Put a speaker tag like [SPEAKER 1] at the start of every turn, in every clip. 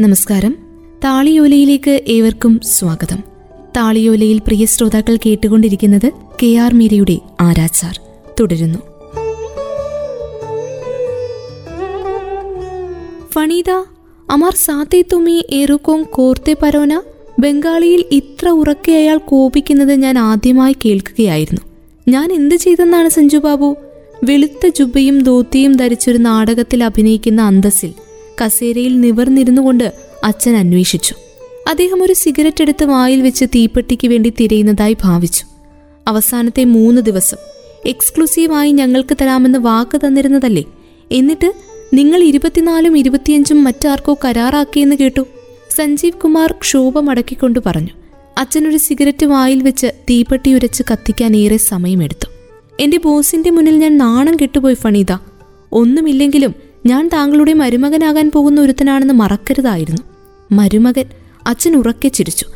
[SPEAKER 1] നമസ്കാരം. താളിയോലയിലേക്ക് ഏവർക്കും സ്വാഗതം. താളിയോലയിൽ പ്രിയ ശ്രോതാക്കൾ കേട്ടുകൊണ്ടിരിക്കുന്നത് കെ ആർ മീരയുടെ ആരാച്ചാർ. തുടരുന്നു. ഫണീത അമാർ സാത്തേ തുമി ഏറുക്കോം കോർത്തെ പരോന ബംഗാളിയിൽ ഇത്ര ഉറക്കെ അയാൾ കോപിക്കുന്നത് ഞാൻ ആദ്യമായി കേൾക്കുകയായിരുന്നു. ഞാൻ എന്ത് ചെയ്തെന്നാണ് സഞ്ജു ബാബു? വെളുത്ത ജുബയും ധോത്തിയും ധരിച്ചൊരു നാടകത്തിൽ അഭിനയിക്കുന്ന അന്തസ്സിൽ കസേരയിൽ നിവർന്നിരുന്നുകൊണ്ട് അച്ഛൻ അന്വേഷിച്ചു. അദ്ദേഹം ഒരു സിഗരറ്റ് എടുത്ത് വായിൽ വെച്ച് തീപ്പെട്ടിക്ക് വേണ്ടി തിരയുന്നതായി ഭാവിച്ചു. അവസാനത്തെ മൂന്ന് ദിവസം. എക്സ്ക്ലൂസീവായി ഞങ്ങൾക്ക് തരാമെന്ന് വാക്ക് തന്നിരുന്നതല്ലേ? എന്നിട്ട് നിങ്ങൾ ഇരുപത്തിനാലും ഇരുപത്തിയഞ്ചും മറ്റാർക്കോ കരാറാക്കിയെന്ന് കേട്ടു. സഞ്ജീവ് കുമാർ ക്ഷോഭമടക്കിക്കൊണ്ട് പറഞ്ഞു. അച്ഛനൊരു സിഗരറ്റ് വായിൽ വെച്ച് തീപ്പെട്ടി ഉരച്ച് കത്തിക്കാൻ ഏറെ സമയമെടുത്തു. എന്റെ ബോസിന്റെ മുന്നിൽ ഞാൻ നാണം കെട്ടുപോയി ഫണീത. ഒന്നുമില്ലെങ്കിലും ഞാൻ താങ്കളുടെ മരുമകനാകാൻ പോകുന്ന ഒരുത്തനാണെന്ന് മറക്കരുതായിരുന്നു. മരുമകൻ അച്ഛൻ ഉറക്കെ ചിരിച്ചു.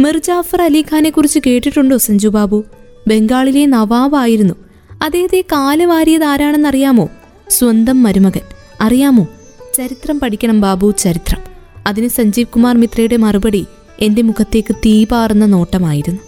[SPEAKER 1] മിർജാഫർ അലിഖാനെ കുറിച്ച് കേട്ടിട്ടുണ്ടോ സഞ്ജു ബാബു? ബംഗാളിലെ നവാബായിരുന്നു അദ്ദേഹത്തെ കാലുവാരിയത് ആരാണെന്നറിയാമോ? സ്വന്തം മരുമകൻ. അറിയാമോ? ചരിത്രം പഠിക്കണം ബാബു ചരിത്രം. അതിന് സഞ്ജീവ് കുമാർ മിത്രയുടെ മറുപടി എന്റെ മുഖത്തേക്ക് തീപാറുന്ന നോട്ടമായിരുന്നു.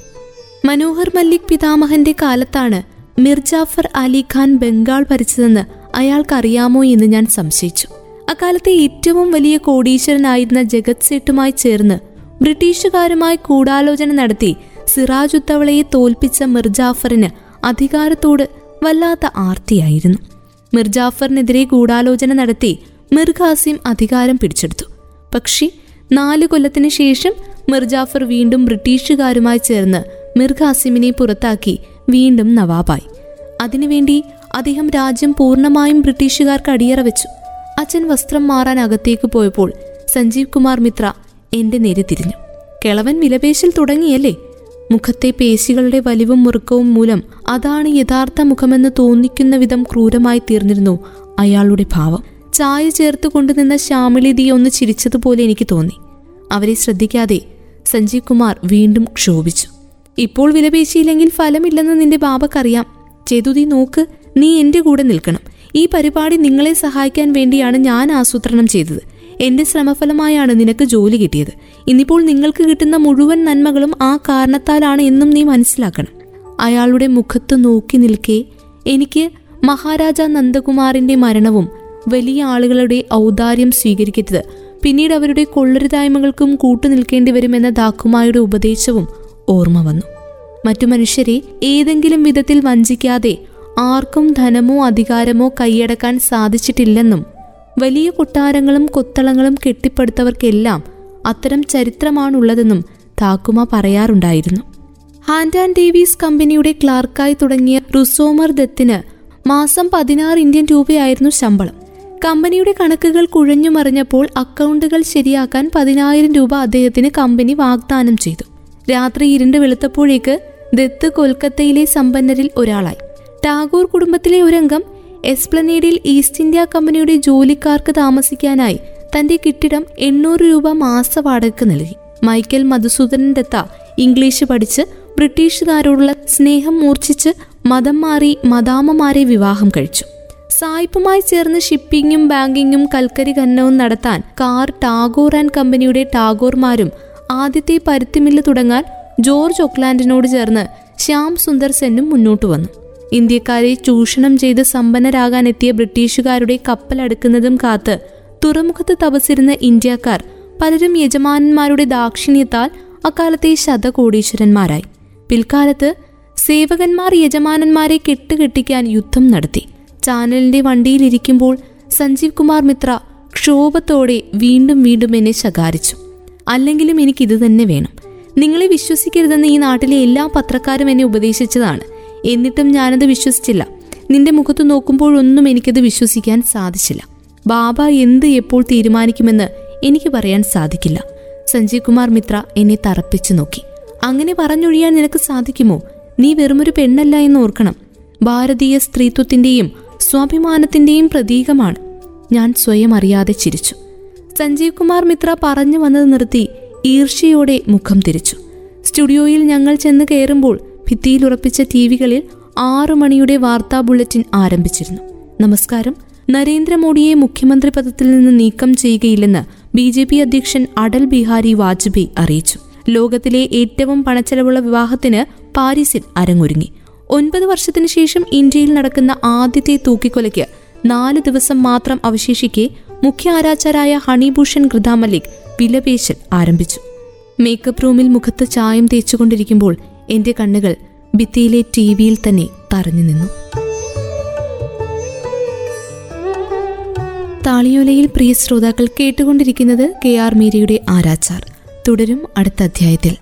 [SPEAKER 1] മനോഹർ മല്ലിക് പിതാമഹന്റെ കാലത്താണ് മിർജാഫർ അലിഖാൻ ബംഗാൾ ഭരിച്ചതെന്ന് അയാൾക്കറിയാമോ എന്ന് ഞാൻ സംശയിച്ചു. അക്കാലത്തെ ഏറ്റവും വലിയ കോടീശ്വരനായിരുന്ന ജഗത് സേട്ടുമായി ചേർന്ന് ബ്രിട്ടീഷുകാരുമായി കൂടാലോചന നടത്തി സിറാജുത്തവളയെ തോൽപ്പിച്ച മിർജാഫറിന് അധികാരത്തോട് വല്ലാത്ത ആർത്തിയായിരുന്നു. മിർജാഫറിനെതിരെ ഗൂഢാലോചന നടത്തി മിർഖാസിം അധികാരം പിടിച്ചെടുത്തു. പക്ഷേ നാല് കൊല്ലത്തിനു ശേഷം മിർജാഫർ വീണ്ടും ബ്രിട്ടീഷുകാരുമായി ചേർന്ന് മിർഖാസിമിനെ പുറത്താക്കി വീണ്ടും നവാബായി. അതിനുവേണ്ടി അദ്ദേഹം രാജ്യം പൂർണമായും ബ്രിട്ടീഷുകാർക്ക് അടിയറ വെച്ചു. അച്ഛൻ വസ്ത്രം മാറാൻ അകത്തേക്ക് പോയപ്പോൾ സഞ്ജീവ് കുമാർ മിത്ര എന്റെ നേരെ തിരിഞ്ഞു. കിളവൻ വിലപേശിൽ തുടങ്ങിയല്ലേ? മുഖത്തെ പേശികളുടെ വലിവും മുറുക്കവും മൂലം അതാണ് യഥാർത്ഥ മുഖമെന്ന് തോന്നിക്കുന്ന വിധം ക്രൂരമായി തീർന്നിരുന്നു അയാളുടെ ഭാവം. ചായ ചേർത്ത് കൊണ്ടുനിന്ന ശ്യാമിളിതി ഒന്ന് ചിരിച്ചതുപോലെ എനിക്ക് തോന്നി. അവരെ ശ്രദ്ധിക്കാതെ സഞ്ജീവ് കുമാർ വീണ്ടും ക്ഷോഭിച്ചു. ഇപ്പോൾ വിലപേശിയില്ലെങ്കിൽ ഫലമില്ലെന്ന് നിന്റെ ബാബക്കറിയാം. ചേതുതി നോക്ക്. നീ എന്റെ കൂടെ നിൽക്കണം. ഈ പരിപാടി നിങ്ങളെ സഹായിക്കാൻ വേണ്ടിയാണ് ഞാൻ ആസൂത്രണം ചെയ്തത്. എന്റെ ശ്രമഫലമായാണ് നിനക്ക് ജോലി കിട്ടിയത്. ഇന്നിപ്പോൾ നിങ്ങൾക്ക് കിട്ടുന്ന മുഴുവൻ നന്മകളും ആ കാരണത്താലാണ് എന്നും നീ മനസ്സിലാക്കണം. അയാളുടെ മുഖത്ത് നോക്കി നിൽക്കെ എനിക്ക് മഹാരാജ നന്ദകുമാറിന്റെ മരണവും വലിയ ആളുകളുടെ ഔദാര്യം സ്വീകരിക്കരുത്. പിന്നീട് അവരുടെ കൊള്ളരുതായ്മകൾക്കും കൂട്ടുനിൽക്കേണ്ടി വരുമെന്ന ദാക്കുമായുടെ ഉപദേശവും ഓർമ്മ വന്നു. മറ്റു മനുഷ്യരെ ഏതെങ്കിലും വിധത്തിൽ വഞ്ചിക്കാതെ ആർക്കും ധനമോ അധികാരമോ കൈയടക്കാൻ സാധിച്ചിട്ടില്ലെന്നും വലിയ കൊട്ടാരങ്ങളും കൊത്തളങ്ങളും കെട്ടിപ്പടുത്തവർക്കെല്ലാം അത്തരം ചരിത്രമാണുള്ളതെന്നും താക്കുമ പറയാറുണ്ടായിരുന്നു. ഹാൻഡ് ആൻഡ് ഡേവീസ് കമ്പനിയുടെ ക്ലാർക്കായി തുടങ്ങിയ റുസോമർ ദത്തിന് മാസം പതിനാറ് ഇന്ത്യൻ രൂപയായിരുന്നു ശമ്പളം. കമ്പനിയുടെ കണക്കുകൾ കുഴഞ്ഞു മറിഞ്ഞപ്പോൾ അക്കൗണ്ടുകൾ ശരിയാക്കാൻ പതിനായിരം രൂപ അദ്ദേഹത്തിന് കമ്പനി വാഗ്ദാനം ചെയ്തു. രാത്രി ഇരുണ്ട് വെളുത്തപ്പോഴേക്ക് ദത്ത് കൊൽക്കത്തയിലെ സമ്പന്നരിൽ ഒരാളായി. ടാഗോർ കുടുംബത്തിലെ ഒരംഗം എസ്പ്ലനേഡിൽ ഈസ്റ്റ് ഇന്ത്യ കമ്പനിയുടെ ജോലിക്കാർക്ക് താമസിക്കാനായി തന്റെ കെട്ടിടം എണ്ണൂറ് രൂപ മാസ വാടകയ്ക്ക് നൽകി. മൈക്കൽ മധുസൂദനൻ ദത്ത ഇംഗ്ലീഷ് പഠിച്ച് ബ്രിട്ടീഷുകാരോടുള്ള സ്നേഹം മൂർച്ഛിച്ച് മതം മാറി മദാമമാരെ വിവാഹം കഴിച്ചു. സായിപ്പുമായി ചേർന്ന് ഷിപ്പിങ്ങും ബാങ്കിങ്ങും കൽക്കരി ഖനനവും നടത്താൻ കാർ ടാഗോർ ആൻഡ് കമ്പനിയുടെ ടാഗോർമാരും ആദ്യത്തെ പരുത്തിമില്ല് തുടങ്ങാൻ ജോർജ് ഒക്ലാൻഡിനോട് ചേർന്ന് ശ്യാം സുന്ദർ സെന്നും മുന്നോട്ട് വന്നു. ഇന്ത്യക്കാരെ ചൂഷണം ചെയ്ത് സമ്പന്നരാകാൻ എത്തിയ ബ്രിട്ടീഷുകാരുടെ കപ്പലടുക്കുന്നതും കാത്ത് തുറമുഖത്ത് തപസിരുന്ന ഇന്ത്യക്കാർ പലരും യജമാനന്മാരുടെ ദാക്ഷിണ്യത്താൽ അക്കാലത്തെ ശതകോടീശ്വരന്മാരായി. പിൽക്കാലത്ത് സേവകന്മാർ യജമാനന്മാരെ കെട്ടുകെട്ടിക്കാൻ യുദ്ധം നടത്തി. ചാനലിന്റെ വണ്ടിയിലിരിക്കുമ്പോൾ സഞ്ജീവ് കുമാർ മിത്ര ക്ഷോഭത്തോടെ വീണ്ടും വീണ്ടും എന്നെ ശകാരിച്ചു. അല്ലെങ്കിലും എനിക്കിത് തന്നെ വേണം. നിങ്ങളെ വിശ്വസിക്കരുതെന്ന് ഈ നാട്ടിലെ എല്ലാ പത്രക്കാരും എന്നെ ഉപദേശിച്ചതാണ്. എന്നിട്ടും ഞാനത് വിശ്വസിച്ചില്ല. നിന്റെ മുഖത്ത് നോക്കുമ്പോഴൊന്നും എനിക്കത് വിശ്വസിക്കാൻ സാധിച്ചില്ല. ബാബ എന്ത് എപ്പോൾ തീരുമാനിക്കുമെന്ന് എനിക്ക് പറയാൻ സാധിക്കില്ല. സഞ്ജീവ് കുമാർ മിത്ര എന്നെ തറപ്പിച്ചു നോക്കി. അങ്ങനെ പറഞ്ഞൊഴിയാൻ നിനക്ക് സാധിക്കുമോ? നീ വെറുമൊരു പെണ്ണല്ല എന്ന് ഓർക്കണം. ഭാരതീയ സ്ത്രീത്വത്തിന്റെയും സ്വാഭിമാനത്തിന്റെയും പ്രതീകമാണ്. ഞാൻ സ്വയം അറിയാതെ ചിരിച്ചു. സഞ്ജീവ് കുമാർ മിത്ര പറഞ്ഞു വന്നത് നിർത്തി ഈർഷ്യയോടെ മുഖം തിരിച്ചു. സ്റ്റുഡിയോയിൽ ഞങ്ങൾ ചെന്ന് കയറുമ്പോൾ ഭിത്തിയിൽ ഉറപ്പിച്ച ടി വികളിൽ ആറു മണിയുടെ വാർത്താ ബുള്ളറ്റിൻ ആരംഭിച്ചിരുന്നു. നമസ്കാരം. നരേന്ദ്രമോദിയെ മുഖ്യമന്ത്രി പദത്തിൽ നിന്ന് നീക്കം ചെയ്യുകയില്ലെന്ന് ബി ജെ പി അധ്യക്ഷൻ അടൽ ബിഹാരി വാജ്പേയി അറിയിച്ചു. ലോകത്തിലെ ഏറ്റവും പണച്ചെലവുള്ള വിവാഹത്തിന് പാരീസിൽ അരങ്ങൊരുങ്ങി. ഒൻപത് വർഷത്തിനു ശേഷം ഇന്ത്യയിൽ നടക്കുന്ന ആദ്യത്തെ തൂക്കിക്കൊലയ്ക്ക് നാല് ദിവസം മാത്രം അവശേഷിക്കെ മുഖ്യ ആരാച്ചാരായ ഹണിഭൂഷൺ ഗൃതാമല്ലിക് വിലപേശൽ ആരംഭിച്ചു. മേക്കപ്പ് റൂമിൽ മുഖത്ത് ചായം തേച്ചുകൊണ്ടിരിക്കുമ്പോൾ എന്റെ കണ്ണുകൾ ഭിത്തിയിലെ ടി വിയിൽ തന്നെ തറഞ്ഞു നിന്നു. താളിയോലയിൽ പ്രിയ ശ്രോതാക്കൾ കേട്ടുകൊണ്ടിരിക്കുന്നത് കെ ആർ മീരയുടെ ആരാച്ചാർ. തുടരും അടുത്ത അധ്യായത്തിൽ.